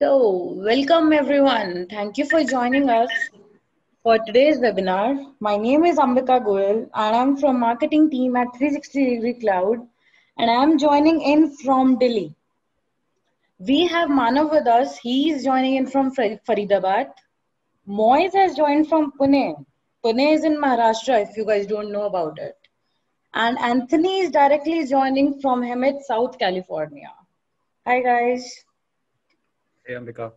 So, welcome everyone. Thank you for joining us for today's webinar. My name is Ambika Goyal and I'm from marketing team at 360 Degree Cloud and I'm joining in from Delhi. We have Manav with us. He is joining in from Faridabad. Moise has joined from Pune. Pune is in Maharashtra if you guys don't know about it. And Anthony is directly joining from Hemet, South California. Hi guys. Hey Ambika.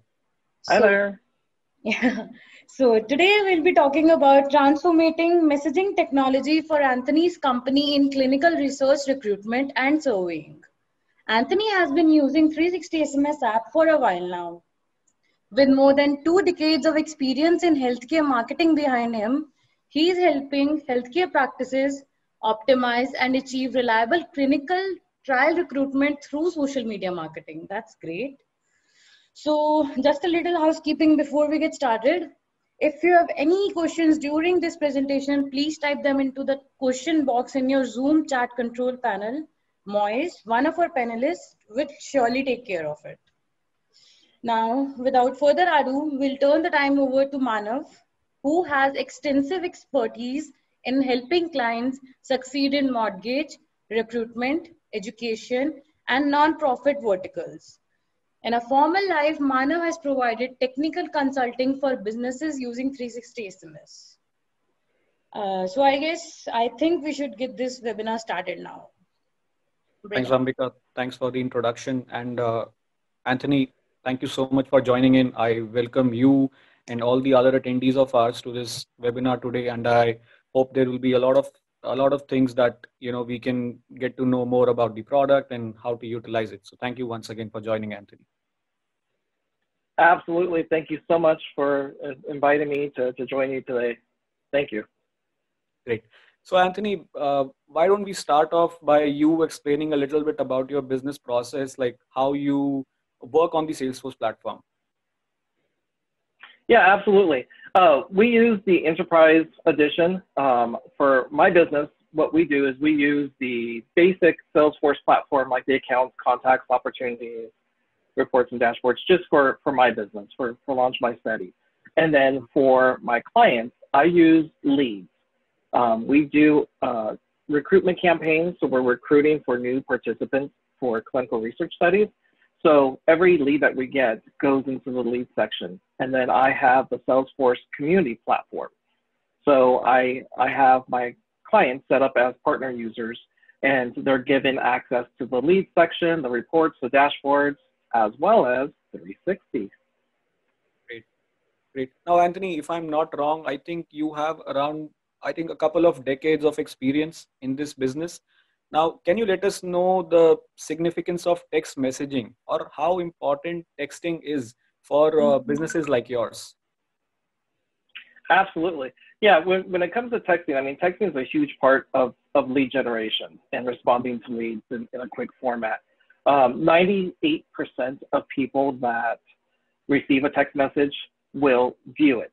Hi so, there. Yeah. So today we'll be talking about transforming messaging technology for Anthony's company in clinical research recruitment and surveying. Anthony has been using 360 SMS app for a while now. With more than two decades of experience in healthcare marketing behind him, he is helping healthcare practices optimize and achieve reliable clinical trial recruitment through social media marketing. That's great. So just a little housekeeping before we get started. If you have any questions during this presentation, please type them into the question box in your Zoom chat control panel. Moise, one of our panelists, will surely take care of it. Now, without further ado, we'll turn the time over to Manav, who has extensive expertise in helping clients succeed in mortgage, recruitment, education, and non-profit verticals. In a formal life, Manav has provided technical consulting for businesses using 360 SMS. Uh, so I guess I think we should get this webinar started now. Bring Thanks, Ambika. Thanks for the introduction. And uh, Anthony, thank you so much for joining in. I welcome you and all the other attendees of ours to this webinar today. And I hope there will be a lot of a lot of things that you know we can get to know more about the product and how to utilize it. So thank you once again for joining anthony. Absolutely. Thank you so much for uh, inviting me to, to join you today. Thank you. Great. So anthony uh, why don't we start off by you explaining a little bit about your business process like how you work on the salesforce platform yeah absolutely uh, we use the enterprise edition um, for my business. What we do is we use the basic Salesforce platform, like the accounts, contacts, opportunities, reports, and dashboards, just for for my business, for for Launch My Study. And then for my clients, I use leads. Um, we do uh, recruitment campaigns, so we're recruiting for new participants for clinical research studies. So every lead that we get goes into the lead section. And then I have the Salesforce community platform. So I, I have my clients set up as partner users and they're given access to the lead section, the reports, the dashboards, as well as 360. Great, great. Now, Anthony, if I'm not wrong, I think you have around, I think a couple of decades of experience in this business. Now, can you let us know the significance of text messaging or how important texting is for uh, mm-hmm. businesses like yours? Absolutely. Yeah, when, when it comes to texting, I mean, texting is a huge part of, of lead generation and responding to leads in, in a quick format. Um, 98% of people that receive a text message will view it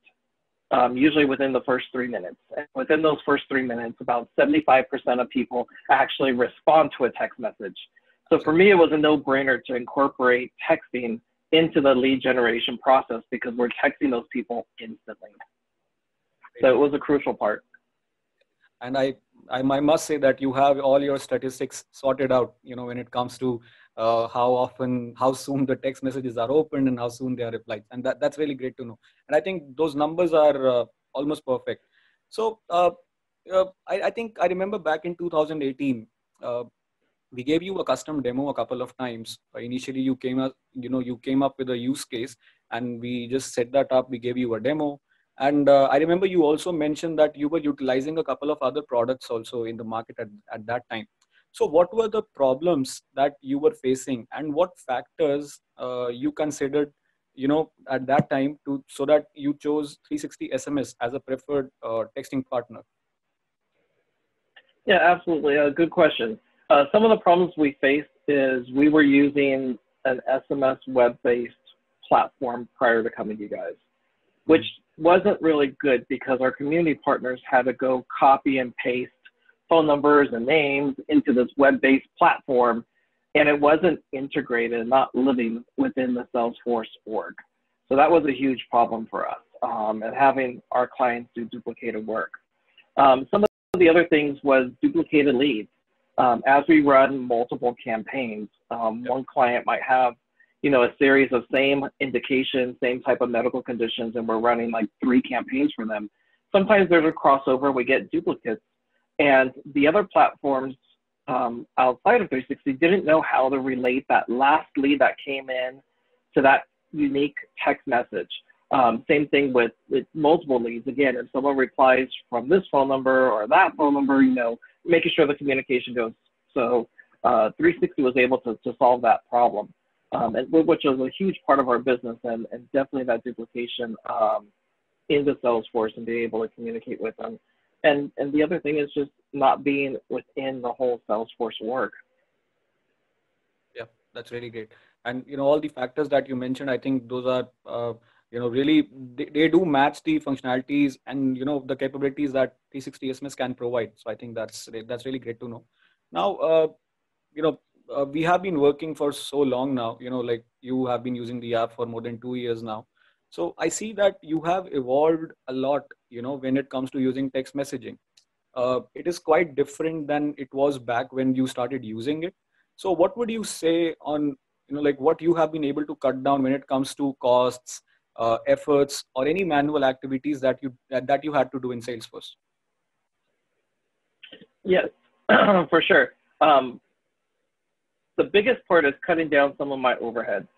um, usually within the first three minutes. And within those first three minutes, about 75% of people actually respond to a text message. So for me, it was a no brainer to incorporate texting into the lead generation process because we're texting those people instantly. So it was a crucial part. And I, I, I must say that you have all your statistics sorted out, you know, when it comes to uh, how often, how soon the text messages are opened and how soon they are replied. And that, that's really great to know. And I think those numbers are uh, almost perfect. So uh, uh I, I, think I remember back in 2018, uh, we gave you a custom demo a couple of times. Uh, initially, you came up, you know, you came up with a use case, and we just set that up. We gave you a demo, and uh, I remember you also mentioned that you were utilizing a couple of other products also in the market at, at that time. So, what were the problems that you were facing, and what factors uh, you considered, you know, at that time to so that you chose 360 SMS as a preferred uh, texting partner? Yeah, absolutely. A good question. Uh, some of the problems we faced is we were using an SMS web-based platform prior to coming to you guys, which wasn't really good because our community partners had to go copy and paste phone numbers and names into this web-based platform. and it wasn't integrated, not living within the Salesforce org. So that was a huge problem for us, um, and having our clients do duplicated work. Um, some of the other things was duplicated leads. Um, as we run multiple campaigns, um, one client might have, you know, a series of same indications, same type of medical conditions, and we're running like three campaigns for them. Sometimes there's a crossover, we get duplicates, and the other platforms um, outside of 360 didn't know how to relate that last lead that came in to that unique text message. Um, same thing with, with multiple leads. Again, if someone replies from this phone number or that phone number, you know, making sure the communication goes. So uh, 360 was able to, to solve that problem, um, and, which was a huge part of our business and, and definitely that duplication um, into Salesforce and being able to communicate with them. And, and the other thing is just not being within the whole Salesforce org. Yeah, that's really great. And you know all the factors that you mentioned, I think those are uh, you know really they, they do match the functionalities and you know the capabilities that 360 SMS can provide. So I think that's that's really great to know. Now, uh, you know, uh, we have been working for so long now. You know, like you have been using the app for more than two years now. So I see that you have evolved a lot. You know, when it comes to using text messaging uh, it is quite different than it was back when you started using it. So what would you say on, you know, like what you have been able to cut down when it comes to costs, uh, efforts, or any manual activities that you that you had to do in Salesforce? Yes, for sure. Um, the biggest part is cutting down some of my overhead.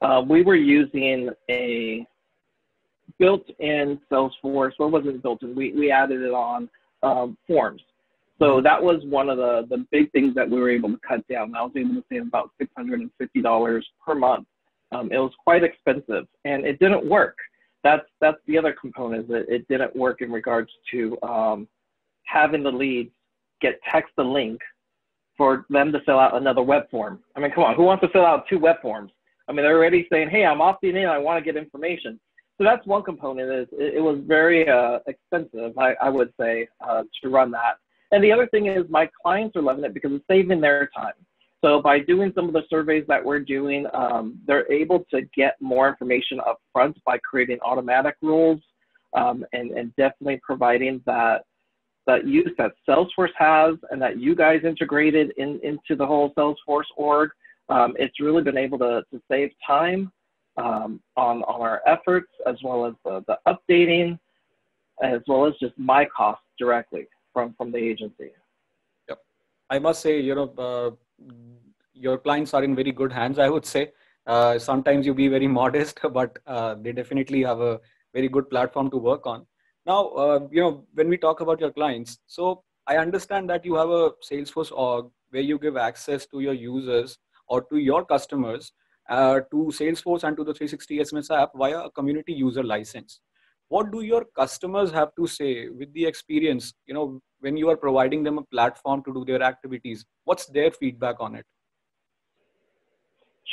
Uh, we were using a built-in Salesforce. Well, it wasn't built-in. We we added it on um, forms. So mm-hmm. that was one of the, the big things that we were able to cut down. I was able to save about $650 per month. Um, it was quite expensive and it didn't work. That's, that's the other component that it didn't work in regards to um, having the leads get text the link for them to fill out another web form. I mean, come on, who wants to fill out two web forms? I mean, they're already saying, hey, I'm opting in, I want to get information so that's one component is it, it was very uh, expensive, I, I would say, uh, to run that. And the other thing is my clients are loving it because it's saving their time. So by doing some of the surveys that we're doing, um, they're able to get more information up front by creating automatic rules um, and, and definitely providing that that use that Salesforce has and that you guys integrated in, into the whole Salesforce org. Um, it's really been able to, to save time um, on, on our efforts, as well as the, the updating, as well as just my costs directly from, from the agency. Yep. I must say, you know, uh, your clients are in very good hands, I would say. Uh, sometimes you be very modest, but uh, they definitely have a very good platform to work on. Now, uh, you know, when we talk about your clients, so I understand that you have a Salesforce org where you give access to your users or to your customers uh, to Salesforce and to the 360 SMS app via a community user license. What do your customers have to say with the experience, you know, when you are providing them a platform to do their activities? What's their feedback on it?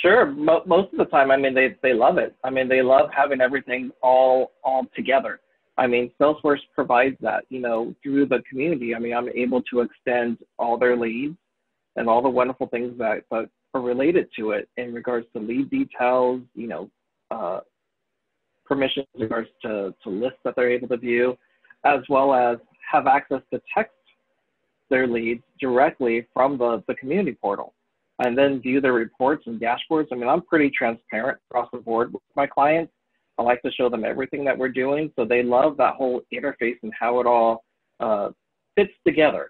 Sure. Mo- most of the time, I mean, they, they love it. I mean, they love having everything all, all together. I mean, Salesforce provides that, you know, through the community. I mean, I'm able to extend all their leads and all the wonderful things that, that are related to it in regards to lead details, you know, uh, permissions in regards to, to lists that they're able to view, as well as have access to text their leads directly from the, the community portal and then view their reports and dashboards. I mean, I'm pretty transparent across the board with my clients. I like to show them everything that we're doing. So they love that whole interface and how it all uh, fits together.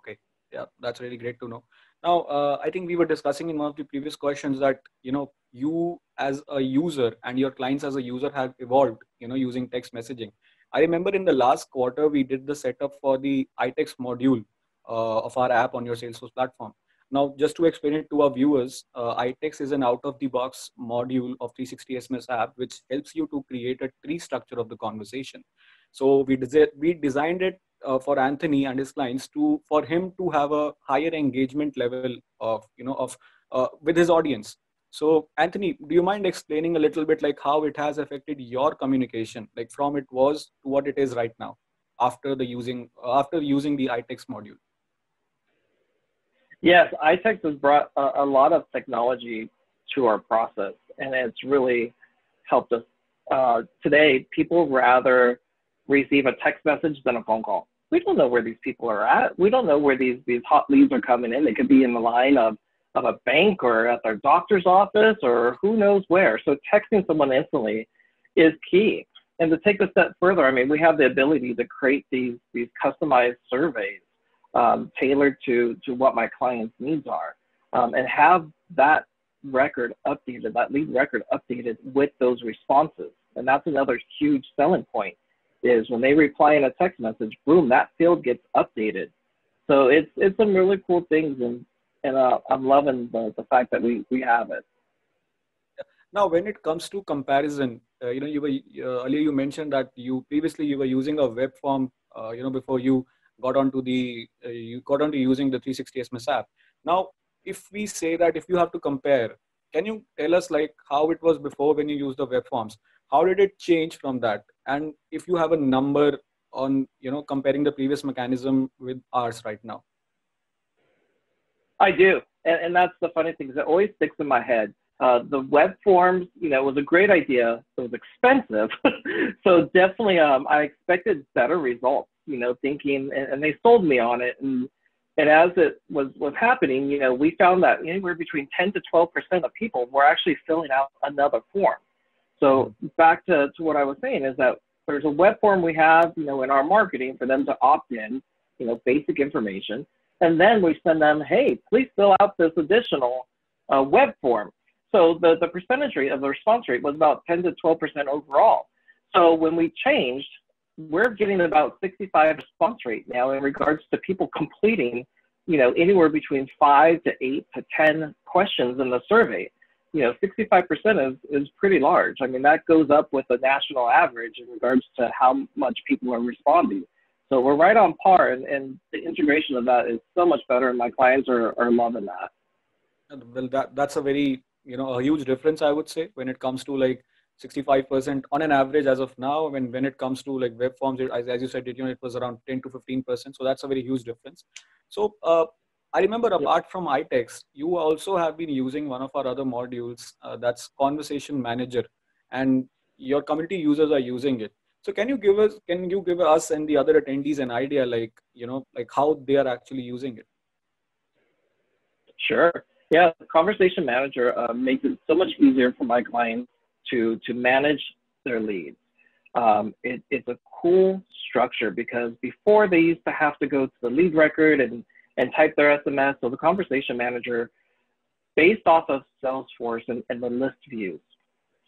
Okay. Yeah, that's really great to know. Now, uh, I think we were discussing in one of the previous questions that you know you as a user and your clients as a user have evolved. You know, using text messaging. I remember in the last quarter we did the setup for the iText module uh, of our app on your Salesforce platform. Now, just to explain it to our viewers, uh, iText is an out-of-the-box module of 360 SMS app, which helps you to create a tree structure of the conversation. So we, des- we designed it uh, for Anthony and his clients to for him to have a higher engagement level of you know of uh, with his audience. So Anthony, do you mind explaining a little bit like how it has affected your communication, like from it was to what it is right now after the using uh, after using the iText module? Yes, iText has brought a, a, lot of technology to our process, and it's really helped us. Uh, today, people rather receive a text message than a phone call. We don't know where these people are at. We don't know where these, these hot leads are coming in. They could be in the line of, of a bank or at their doctor's office or who knows where. So texting someone instantly is key. And to take a step further, I mean, we have the ability to create these, these customized surveys um, tailored to, to what my client's needs are um, and have that record updated, that lead record updated with those responses. And that's another huge selling point is when they reply in a text message, boom, that field gets updated. So it's, it's some really cool things and, and uh, I'm loving the, the fact that we, we have it. Now, when it comes to comparison, uh, you know, you were uh, earlier you mentioned that you previously you were using a web form, uh, you know, before you got onto the uh, you got onto using the 360 SMS app. Now, if we say that if you have to compare, can you tell us like how it was before when you used the web forms? How did it change from that? And if you have a number on you know comparing the previous mechanism with ours right now. I do, and, and that's the funny thing. Is it always sticks in my head uh, the web forms, you know, was a great idea. It was expensive. so definitely, um, I expected better results, you know, thinking, and, and, they sold me on it. And, and as it was, was happening, you know, we found that anywhere between 10 to 12% of people were actually filling out another form. So back to, to what I was saying is that there's a web form we have, you know, in our marketing for them to opt in, you know, basic information. And then we send them, hey, please fill out this additional uh, web form so the, the percentage rate of the response rate was about 10 to 12% overall. So when we changed, we're getting about 65 response rate now in regards to people completing, you know, anywhere between five to eight to 10 questions in the survey. You know, 65% is, is pretty large. I mean, that goes up with the national average in regards to how much people are responding. So we're right on par, and, and the integration of that is so much better, and my clients are, are loving that. Well, that, that's a very you know a huge difference i would say when it comes to like 65% on an average as of now when when it comes to like web forms as, as you said it, you know it was around 10 to 15% so that's a very huge difference so uh, i remember apart yeah. from itext you also have been using one of our other modules uh, that's conversation manager and your community users are using it so can you give us can you give us and the other attendees an idea like you know like how they are actually using it sure yeah, Conversation Manager uh, makes it so much easier for my clients to, to manage their leads. Um, it, it's a cool structure because before they used to have to go to the lead record and, and type their SMS. So the Conversation Manager, based off of Salesforce and, and the list views.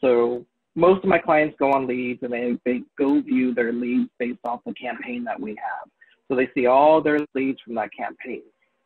So most of my clients go on leads and they, they go view their leads based off the campaign that we have. So they see all their leads from that campaign.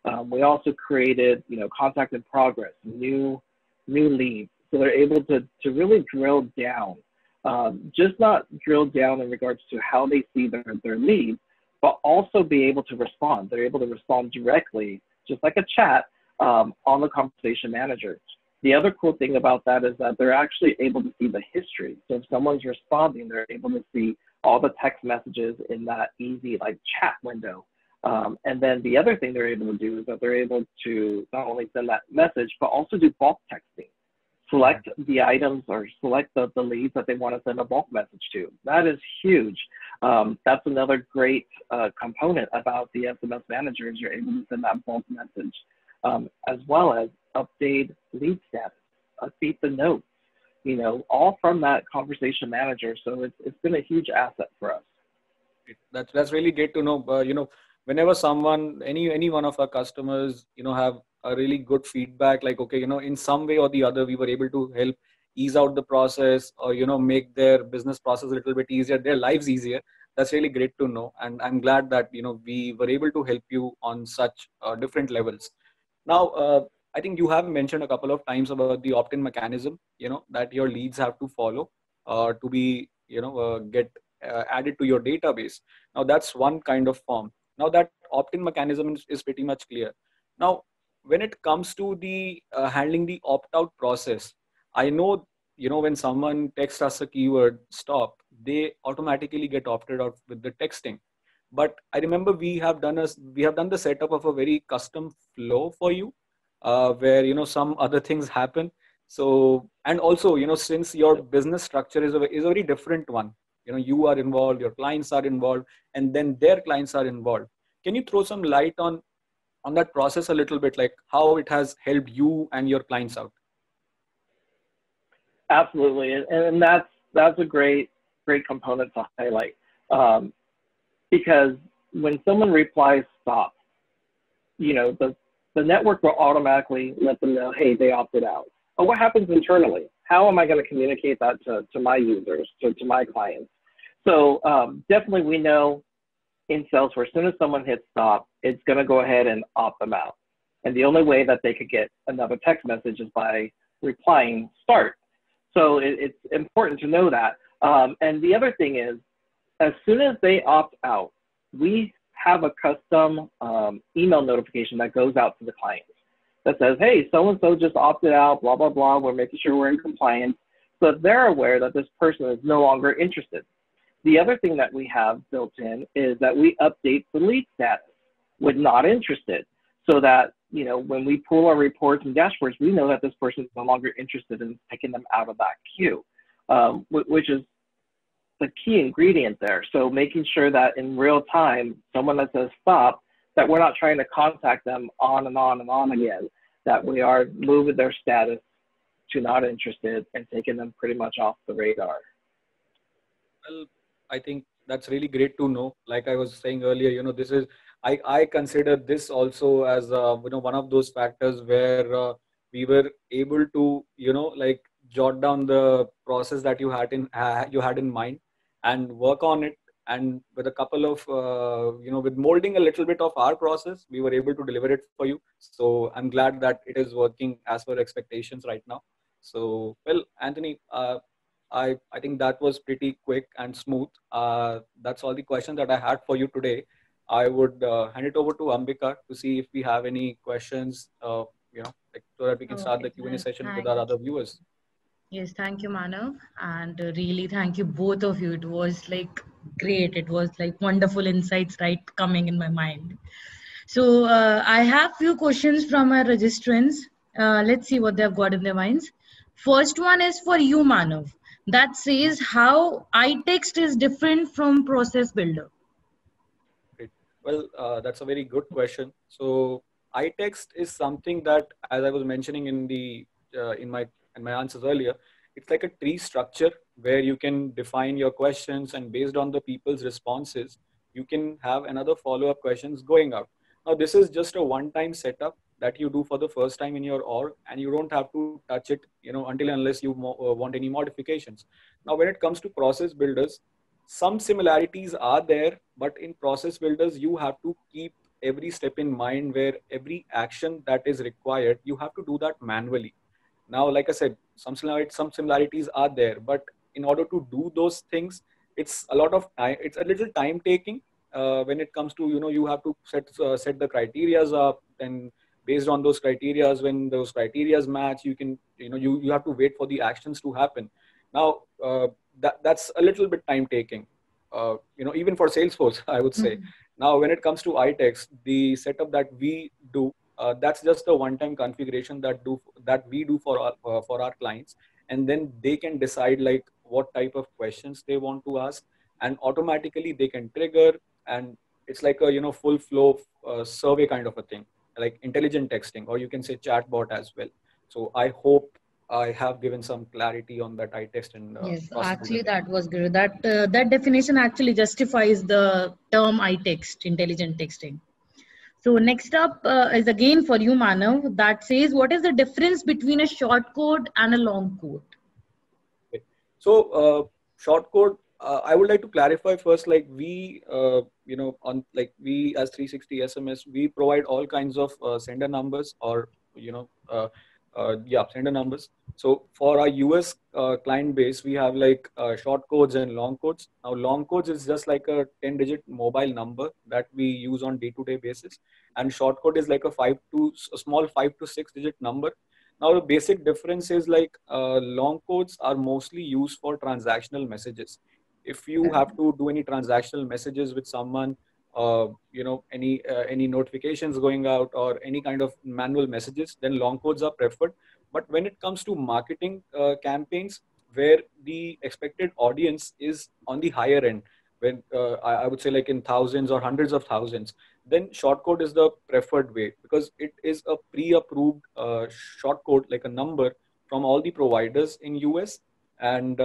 Um, we also created, you know, contact in progress, new, new leads. So they're able to, to really drill down, um, just not drill down in regards to how they see their, their leads, but also be able to respond. They're able to respond directly, just like a chat, um, on the conversation manager. The other cool thing about that is that they're actually able to see the history. So if someone's responding, they're able to see all the text messages in that easy like chat window. Um, and then the other thing they're able to do is that they're able to not only send that message, but also do bulk texting. Select the items or select the, the leads that they want to send a bulk message to. That is huge. Um, that's another great uh, component about the SMS manager is you're able to send that bulk message, um, as well as update lead status, update the notes, you know, all from that conversation manager. So it's, it's been a huge asset for us. That's, that's really great to know. Uh, you know, whenever someone any any one of our customers you know have a really good feedback like okay you know in some way or the other we were able to help ease out the process or you know make their business process a little bit easier their lives easier. That's really great to know and i'm glad that you know we were able to help you on such uh, different levels. Now uh, i think you have mentioned a couple of times about the opt-in mechanism you know that your leads have to follow uh, to be you know uh, get uh, added to your database. Now that's one kind of form. Now that opt-in mechanism is, is pretty much clear. Now, when it comes to the uh, handling the opt-out process, I know you know when someone texts us a keyword stop, they automatically get opted out with the texting. but I remember we have done a we have done the setup of a very custom flow for you, uh, where you know some other things happen. So and also you know since your business structure is a is a very different one. You know you are involved, your clients are involved, and then their clients are involved. Can you throw some light on on that process a little bit, like how it has helped you and your clients out? Absolutely, and, and that's that's a great great component to highlight. Um, because when someone replies stop, you know, the, the network will automatically let them know, hey, they opted out. But what happens internally? How am I going to communicate that to, to my users, to, to my clients? So um, definitely we know in Salesforce, as soon as someone hits stop, it's going to go ahead and opt them out. And the only way that they could get another text message is by replying start. So it, it's important to know that. Um, and the other thing is as soon as they opt out, we have a custom um, email notification that goes out to the clients that says, hey, so and so just opted out, blah, blah, blah. We're making sure we're in compliance. So they're aware that this person is no longer interested. The other thing that we have built in is that we update the lead status with not interested so that you know when we pull our reports and dashboards, we know that this person is no longer interested in taking them out of that queue, um, which is the key ingredient there. So making sure that in real time, someone that says stop, that we're not trying to contact them on and on and on again, that we are moving their status to not interested and taking them pretty much off the radar. Well, I think that's really great to know. Like I was saying earlier, you know, this is I, I consider this also as uh, you know one of those factors where uh, we were able to you know like jot down the process that you had in uh, you had in mind and work on it. And with a couple of uh, you know with molding a little bit of our process we were able to deliver it for you. So i'm glad that it is working as per expectations right now. So well anthony uh, i i think that was pretty quick and smooth. Uh, that's all the questions that i had for you today i would uh, hand it over to ambika to see if we have any questions uh, you know like, so that we can start the q&a session with our other viewers Yes, thank you, Manav. And uh, really, thank you, both of you. It was like great. It was like wonderful insights right coming in my mind. So uh, I have few questions from our registrants. Uh, let's see what they've got in their minds. First one is for you, Manav. That says how iText is different from Process Builder. Well, uh, that's a very good question. So iText is something that, as I was mentioning in the uh, in my and my answers earlier, it's like a tree structure where you can define your questions and based on the people's responses, you can have another follow-up questions going out. Now, this is just a one-time setup that you do for the first time in your org and you don't have to touch it, you know, until unless you uh, want any modifications. Now, when it comes to process builders, some similarities are there, but in process builders, you have to keep every step in mind where every action that is required, you have to do that manually. Now like i said some similarities, some similarities are there but in order to do those things it's a lot of time it's a little time taking uh, when it comes to you know you have to set uh, set the criterias up and based on those criterias when those criterias match you can you know you, you have to wait for the actions to happen. Now uh, that that's a little bit time taking. Uh, you know even for salesforce i would say. Mm-hmm. now when it comes to itext the setup that we do uh, that's just a one-time configuration that do that we do for our uh, for our clients. And then they can decide like what type of questions they want to ask. And automatically they can trigger. And it's like a you know full flow uh, survey kind of a thing like intelligent texting or you can say chatbot as well. So i hope i have given some clarity on that iText and uh, yes actually that was good that uh, that definition actually justifies the term iText intelligent texting so next up uh, is again for you, Manav, that says what is the difference between a short code and a long code? Okay. So uh, short code, uh, I would like to clarify first, like we, uh, you know, on like we as 360 SMS, we provide all kinds of uh, sender numbers or, you know, uh, yeah, sender numbers. So for our US uh, client base, we have like uh, short codes and long codes. Now long codes is just like a 10 digit mobile number that we use on day to day basis. And short code is like a five to a small five to six digit number. Now the basic difference is like uh, long codes are mostly used for transactional messages. If you have to do any transactional messages with someone uh, you know any uh, any notifications going out or any kind of manual messages then long codes are preferred. But when it comes to marketing uh, campaigns where the expected audience is on the higher end when uh, I, I, would say like in thousands or hundreds of thousands then short code is the preferred way because it is a pre-approved uh, shortcode like a number from all the providers in us and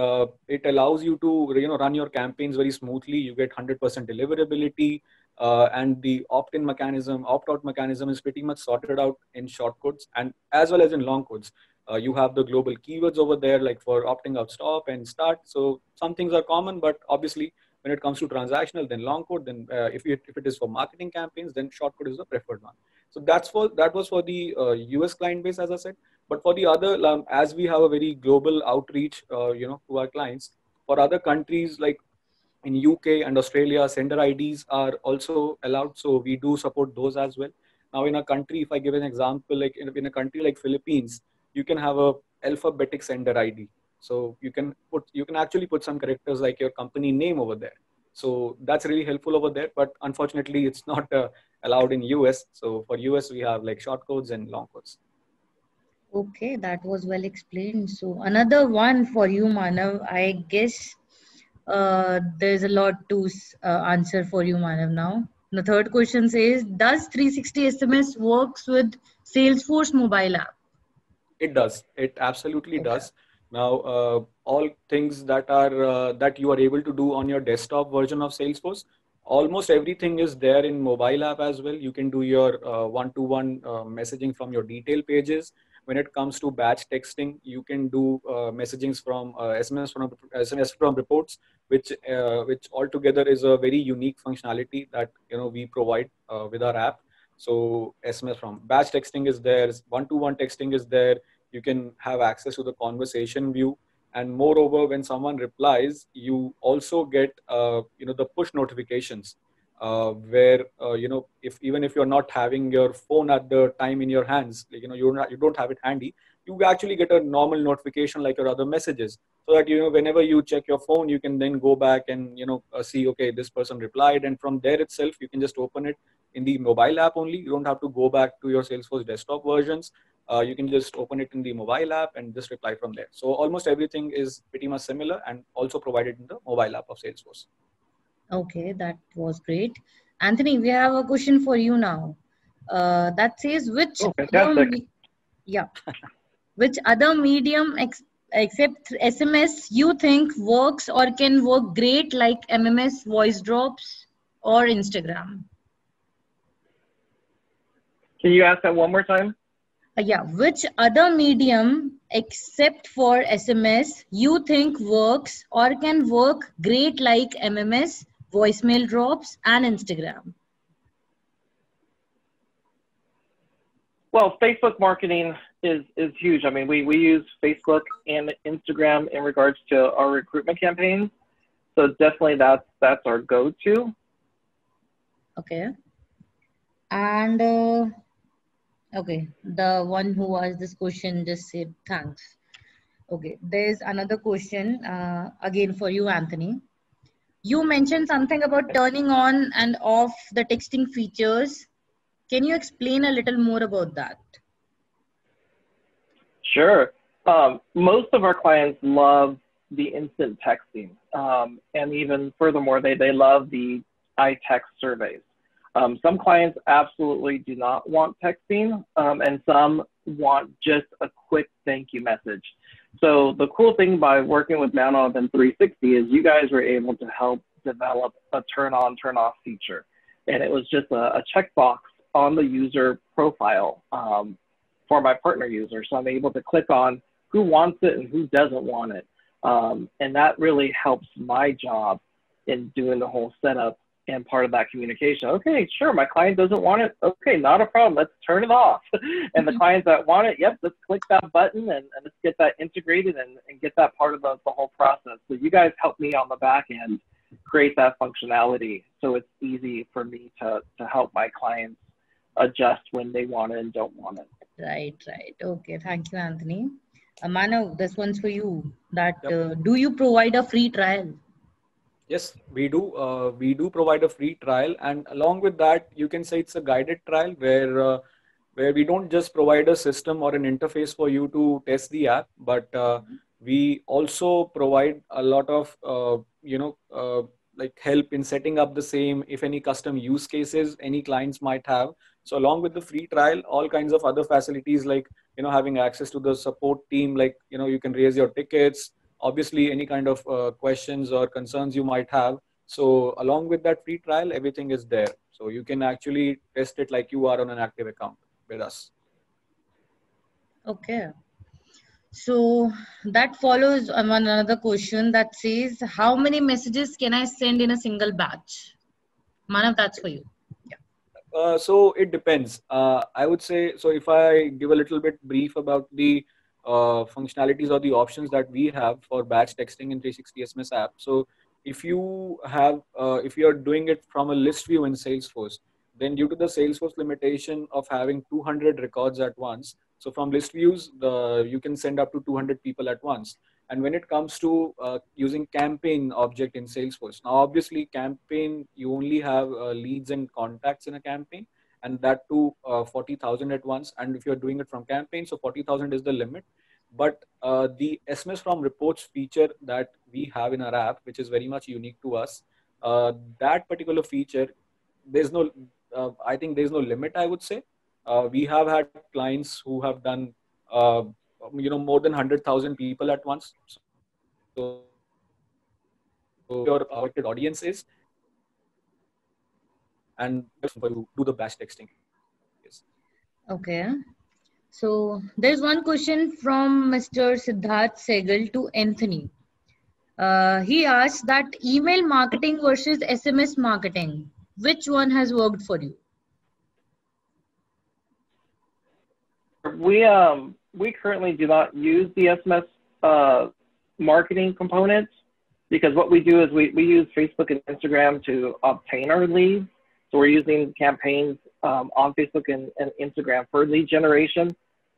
it allows you to you know run your campaigns very smoothly. You get 100% deliverability uh, and the opt-in mechanism opt-out mechanism is pretty much sorted out in short codes and as well as in long codes uh, you have the global keywords over there like for opting out stop and start. So some things are common but obviously when it comes to transactional then long code then uh, if, it, if it is for marketing campaigns then short code is the preferred one. So that's for that was for the us uh, client base as i said. But for the other, um, as we have a very global outreach, uh, you know, to our clients, for other countries like in UK and Australia, sender IDs are also allowed. So we do support those as well. Now, in a country, if I give an example, like in, a country like Philippines, you can have a alphabetic sender ID. So you can put, you can actually put some characters like your company name over there. So that's really helpful over there. But unfortunately, it's not uh, allowed in US. So for US, we have like short codes and long codes. Okay, that was well explained. So another one for you, Manav. I guess uh, there's a lot to uh, answer for you, Manav. Now, the third question says, does 360 SMS works with Salesforce mobile app? It does. It absolutely okay. does. Now, uh, all things that are uh, that you are able to do on your desktop version of Salesforce, almost everything is there in mobile app as well. You can do your uh, one-to-one uh, messaging from your detail pages when it comes to batch texting, you can do uh, messagings from uh, SMS from SMS from reports, which uh, which altogether is a very unique functionality that you know we provide uh, with our app. So SMS from batch texting is there, one-to-one texting is there. You can have access to the conversation view, and moreover, when someone replies, you also get uh, you know the push notifications uh, where uh, you know if even if you're not having your phone at the time in your hands like, you know you're not you don't have it handy you actually get a normal notification like your other messages. So that you know whenever you check your phone you can then go back and you know uh, see okay this person replied. And from there itself you can just open it in the mobile app only. You don't have to go back to your salesforce desktop versions. Uh, you can just open it in the mobile app and just reply from there. So almost everything is pretty much similar and also provided in the mobile app of salesforce Okay, that was great. Anthony, we have a question for you now. Uh, that says which oh, other yeah which other medium ex- except SMS you think works or can work great like MMS voice drops or Instagram? Can you ask that one more time? Uh, yeah, which other medium except for SMS you think works or can work great like MMS voicemail drops, and Instagram? Well, Facebook marketing is is huge. I mean, we, we use Facebook and Instagram in regards to our recruitment campaigns. So definitely that's that's our go-to. Okay. And uh, okay, the one who asked this question just said thanks. Okay, there's another question uh, again for you, Anthony you mentioned something about turning on and off the texting features. Can you explain a little more about that? Sure. Um, most of our clients love the instant texting. Um, and even furthermore, they, they love the iText surveys. Um, some clients absolutely do not want texting, um, and some want just a quick thank you message. So the cool thing by working with Manav and 360 is you guys were able to help develop a turn on, turn off feature. And it was just a, a checkbox on the user profile um, for my partner user. So I'm able to click on who wants it and who doesn't want it. Um, and that really helps my job in doing the whole setup and part of that communication. Okay, sure, my client doesn't want it. Okay, not a problem. Let's turn it off. and the mm-hmm. clients that want it, yep, let's click that button and, and let's get that integrated and, and get that part of the, the whole process. So you guys help me on the back end create that functionality so it's easy for me to, to help my clients adjust when they want it and don't want it. Right, right. Okay, thank you, Anthony. Amano, this one's for you. That yep. uh, do you provide a free trial? Yes, we do. Uh, we do provide a free trial, and along with that, you can say it's a guided trial where uh, where we don't just provide a system or an interface for you to test the app, but uh, we also provide a lot of uh, you know uh, like help in setting up the same if any custom use cases any clients might have so along with the free trial all kinds of other facilities like you know having access to the support team like you know you can raise your tickets obviously any kind of uh, questions or concerns you might have so along with that free trial everything is there so you can actually test it like you are on an active account with us okay so that follows um, another question that says, how many messages can I send in a single batch? Manav, that's for you. Yeah. Uh, so it depends. Uh, I would say, so if I give a little bit brief about the uh, functionalities or the options that we have for batch texting in 360 SMS app. So if you have, uh, if you're doing it from a list view in Salesforce, then due to the Salesforce limitation of having 200 records at once, so from list views, the, you can send up to 200 people at once. And when it comes to uh, using campaign object in Salesforce, now obviously campaign, you only have uh, leads and contacts in a campaign and that to uh, 40,000 at once. And if you're doing it from campaign, so 40,000 is the limit. But uh, the SMS from reports feature that we have in our app, which is very much unique to us, uh, that particular feature, there's no, uh, I think there's no limit, I would say uh, we have had clients who have done, uh, you know, more than 100,000 people at once. So, your targeted audience is, and do the batch texting. Yes. Okay. So there's one question from Mr. Siddharth Segal to Anthony. Uh, he asked that email marketing versus SMS marketing, which one has worked for you? we um we currently do not use the SMS uh, marketing components because what we do is we, we use Facebook and Instagram to obtain our leads. So we're using campaigns um, on Facebook and, and, Instagram for lead generation.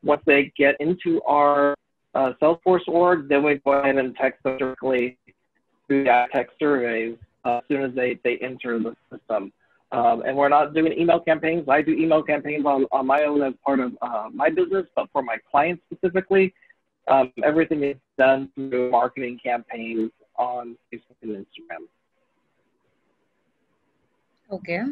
Once they get into our uh, Salesforce org, then we go ahead and text them directly through that text surveys uh, as soon as they, they enter the system. Um, and we're not doing email campaigns. I do email campaigns on, on my own as part of uh, my business, but for my clients specifically, um, everything is done through marketing campaigns on Facebook and Instagram. Okay.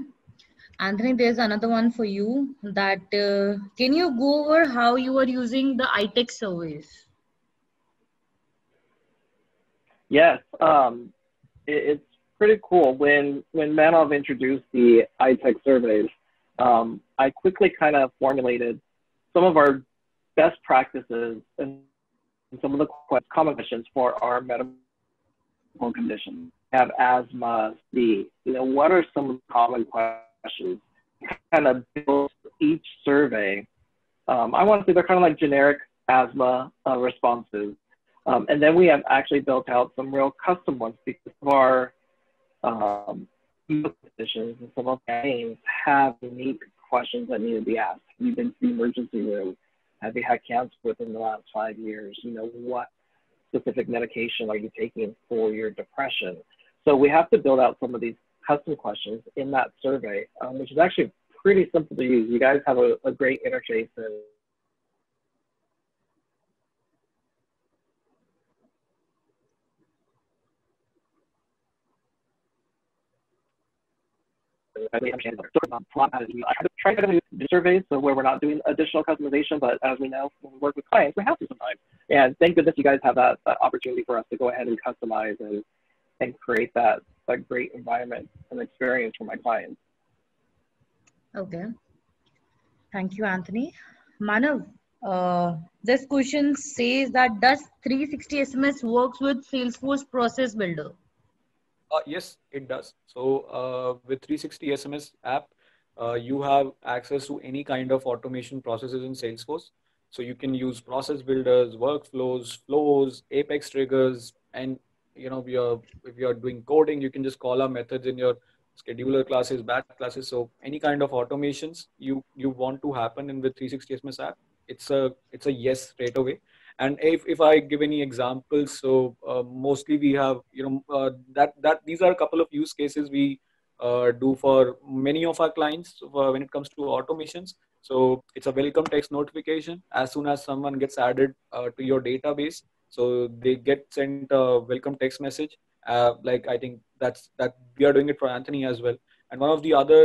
Anthony, there's another one for you that uh, can you go over how you are using the iText surveys? Yes, um, it, it's pretty cool. When when Manav introduced the iText surveys, um, I quickly kind of formulated some of our best practices and some of the common questions for our medical conditions. Have asthma, C. You know, what are some common questions? Kind of build each survey. Um, I want to say they're kind of like generic asthma uh, responses. Um, and then we have actually built out some real custom ones because of our um, positions and some of the names have unique questions that need to be asked. Have you been to the emergency room? Have you had cancer within the last five years? You know, what specific medication are you taking for your depression? So we have to build out some of these custom questions in that survey, um, which is actually pretty simple to use. You guys have a, a great interface and I understand I try to do surveys so where we're not doing additional customization, but as we know, when we work with clients, we have to sometimes. And thank goodness you guys have that, that opportunity for us to go ahead and customize and, and create that, that great environment and experience for my clients. Okay. Thank you, Anthony. Manav, uh, this question says that does 360 SMS works with Salesforce Process Builder? Uh, yes, it does. So uh, with 360 SMS app, uh, you have access to any kind of automation processes in Salesforce. So you can use process builders, workflows, flows, Apex triggers, and you know, you're, if you're doing coding, you can just call our methods in your scheduler classes, batch classes. So any kind of automations you you want to happen in with 360 SMS app, it's a it's a yes straight away. And if, if i give any examples so uh, mostly we have you know uh, that that these are a couple of use cases we uh, do for many of our clients uh, when it comes to automations. So it's a welcome text notification. As soon as someone gets added uh, to your database so they get sent a welcome text message. Uh, like i think that's that we are doing it for anthony as well. And one of the other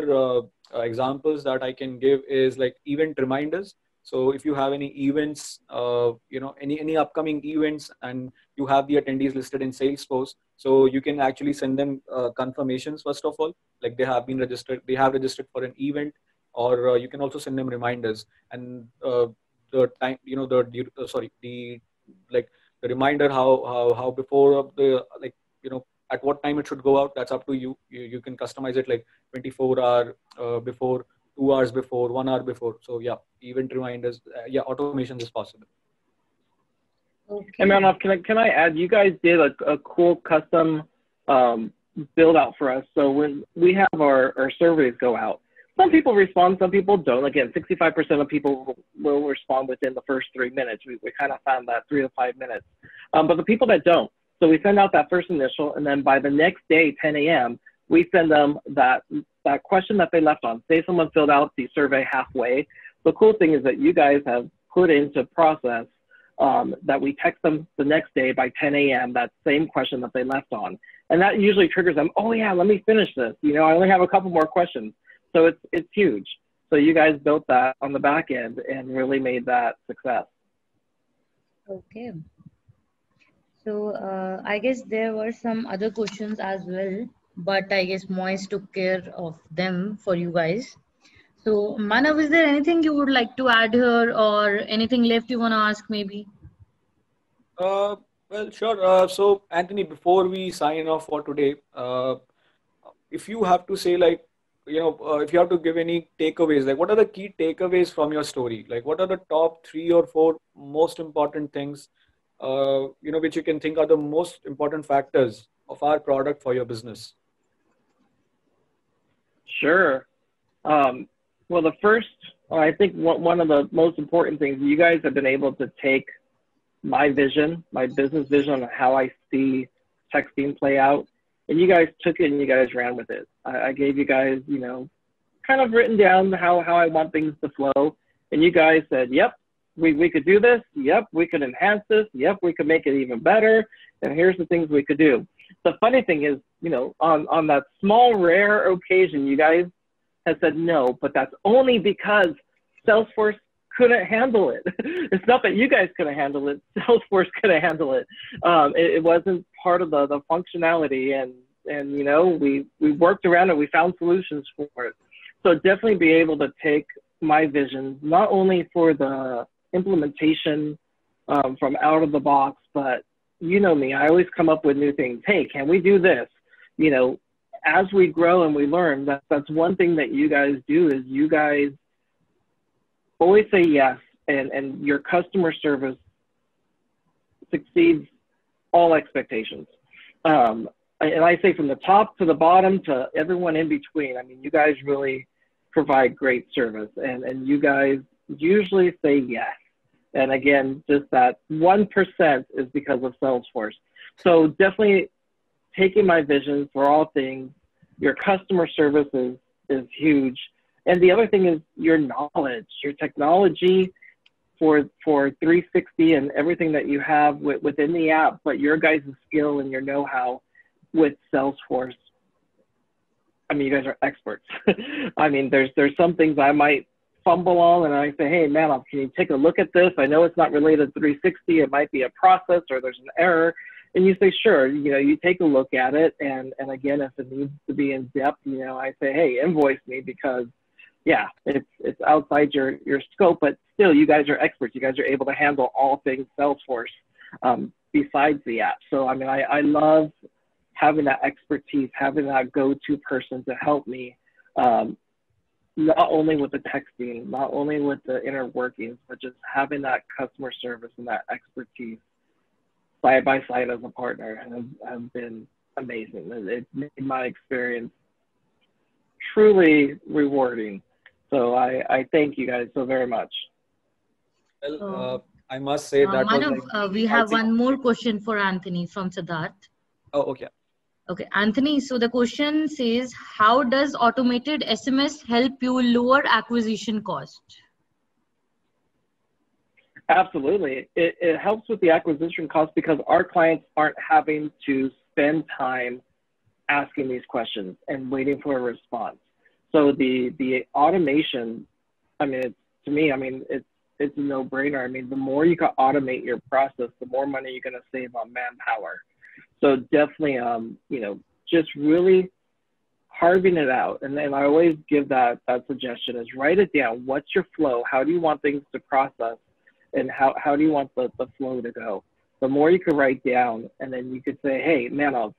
examples that i can give is like event reminders. So if you have any events, uh, you know, any, any upcoming events and you have the attendees listed in Salesforce, so you can actually send them uh, confirmations first of all, like they have been registered, they have registered for an event, or uh, you can also send them reminders. And uh, the time, you know, the, uh, sorry, the, like the reminder how, how, how before the, like, you know, at what time it should go out, that's up to you. You, you can customize it like 24 hour uh, before two hours before, one hour before. So yeah, event reminders, uh, yeah, automation is possible. Okay. Manav, can I, can I add, you guys did a, a cool custom um, build out for us. So when we have our, our surveys go out, some people respond, some people don't. Again, 65% of people will, respond within the first three minutes. We, we kind of found that three to five minutes. Um, but the people that don't, so we send out that first initial, and then by the next day, 10 a.m., we send them that that question that they left on. Say someone filled out the survey halfway. The cool thing is that you guys have put into process um, that we text them the next day by 10 a.m. that same question that they left on, and that usually triggers them. Oh yeah, let me finish this. You know, I only have a couple more questions, so it's it's huge. So you guys built that on the back end and really made that success. Okay. So uh, I guess there were some other questions as well but I guess Moise took care of them for you guys. So, Manav, is there anything you would like to add here or anything left you want to ask maybe? Uh, well, sure. Uh, so, Anthony, before we sign off for today, uh, if you have to say, like, you know, uh, if you have to give any takeaways, like, what are the key takeaways from your story? Like, what are the top three or four most important things, uh, you know, which you can think are the most important factors of our product for your business? Sure. Um, well, the first, I think one of the most important things, you guys have been able to take my vision, my business vision on how I see texting play out, and you guys took it and you guys ran with it. I, I gave you guys, you know, kind of written down how, how I want things to flow, and you guys said, yep, we, we could do this. Yep, we could enhance this. Yep, we could make it even better. And here's the things we could do. The funny thing is, you know, on, on that small, rare occasion, you guys have said no, but that's only because Salesforce couldn't handle it. it's not that you guys couldn't handle it. Salesforce couldn't handle it. Um, it, it, wasn't part of the, the functionality and, and, you know, we, we worked around it. We found solutions for it. So definitely be able to take my vision, not only for the implementation um, from out of the box, but you know me, I always come up with new things. Hey, can we do this? You know, as we grow and we learn, that, that's one thing that you guys do is you guys always say yes, and, and your customer service succeeds all expectations. Um, and I say from the top to the bottom to everyone in between. I mean, you guys really provide great service, and, and you guys usually say yes. And again, just that 1% is because of Salesforce. So definitely taking my vision for all things, your customer service is, is huge. And the other thing is your knowledge, your technology for, for 360 and everything that you have with, within the app, but your guys' skill and your know-how with Salesforce. I mean, you guys are experts. I mean, there's, there's some things I might fumble on and I say, hey, man, can you take a look at this? I know it's not related to 360. It might be a process or there's an error. And you say, sure, you know, you take a look at it. And, and again, if it needs to be in depth, you know, I say, hey, invoice me because, yeah, it's, it's outside your, your scope, but still, you guys are experts. You guys are able to handle all things Salesforce um, besides the app. So, I mean, I, I love having that expertise, having that go-to person to help me um, not only with the texting, not only with the inner workings, but just having that customer service and that expertise side by side as a partner has, been amazing. It made my experience truly rewarding. So I, I thank you guys so very much. Well, uh, I must say Uh, that was Manav, like, uh, we have think- one more question for Anthony from Siddharth. oh okay. Okay, Anthony, so the question says, how does automated SMS help you lower acquisition cost? Absolutely. It, it helps with the acquisition cost because our clients aren't having to spend time asking these questions and waiting for a response. So the, the automation, I mean, it's, to me, I mean, it's, it's a no brainer. I mean, the more you can automate your process, the more money you're going to save on manpower. So definitely, um, you know, just really carving it out. And then I always give that, that suggestion is write it down. What's your flow? How do you want things to process? and how, how do you want the, the flow to go? The more you can write down, and then you could say, hey, Manav,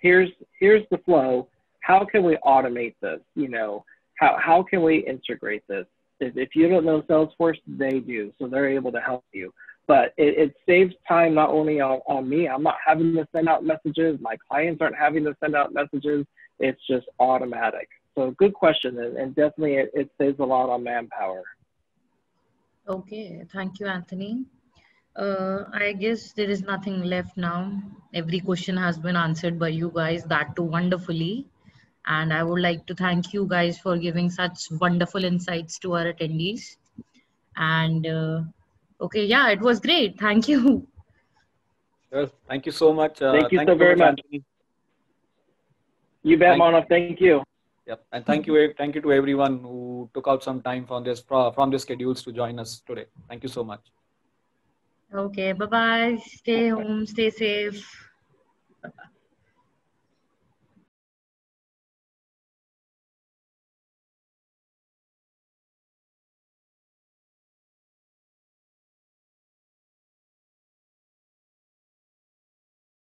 here's here's the flow. How can we automate this? You know, how how can we integrate this? If, if you don't know Salesforce, they do, so they're able to help you. But it, it saves time not only on, on me. I'm not having to send out messages. My clients aren't having to send out messages. It's just automatic. So good question, and, and definitely it, it saves a lot on manpower. Okay, thank you, Anthony. Uh, I guess there is nothing left now. Every question has been answered by you guys, that too wonderfully. And I would like to thank you guys for giving such wonderful insights to our attendees. And uh, okay, yeah, it was great. Thank you. Sure. Thank you so much. Uh, Thank you so very much. Anthony. You bet, Thank- Manav. Thank you. Yep. And thank you, thank you to everyone who took out some time from this from the schedules to join us today. Thank you so much. Okay, bye bye. Stay home, stay safe.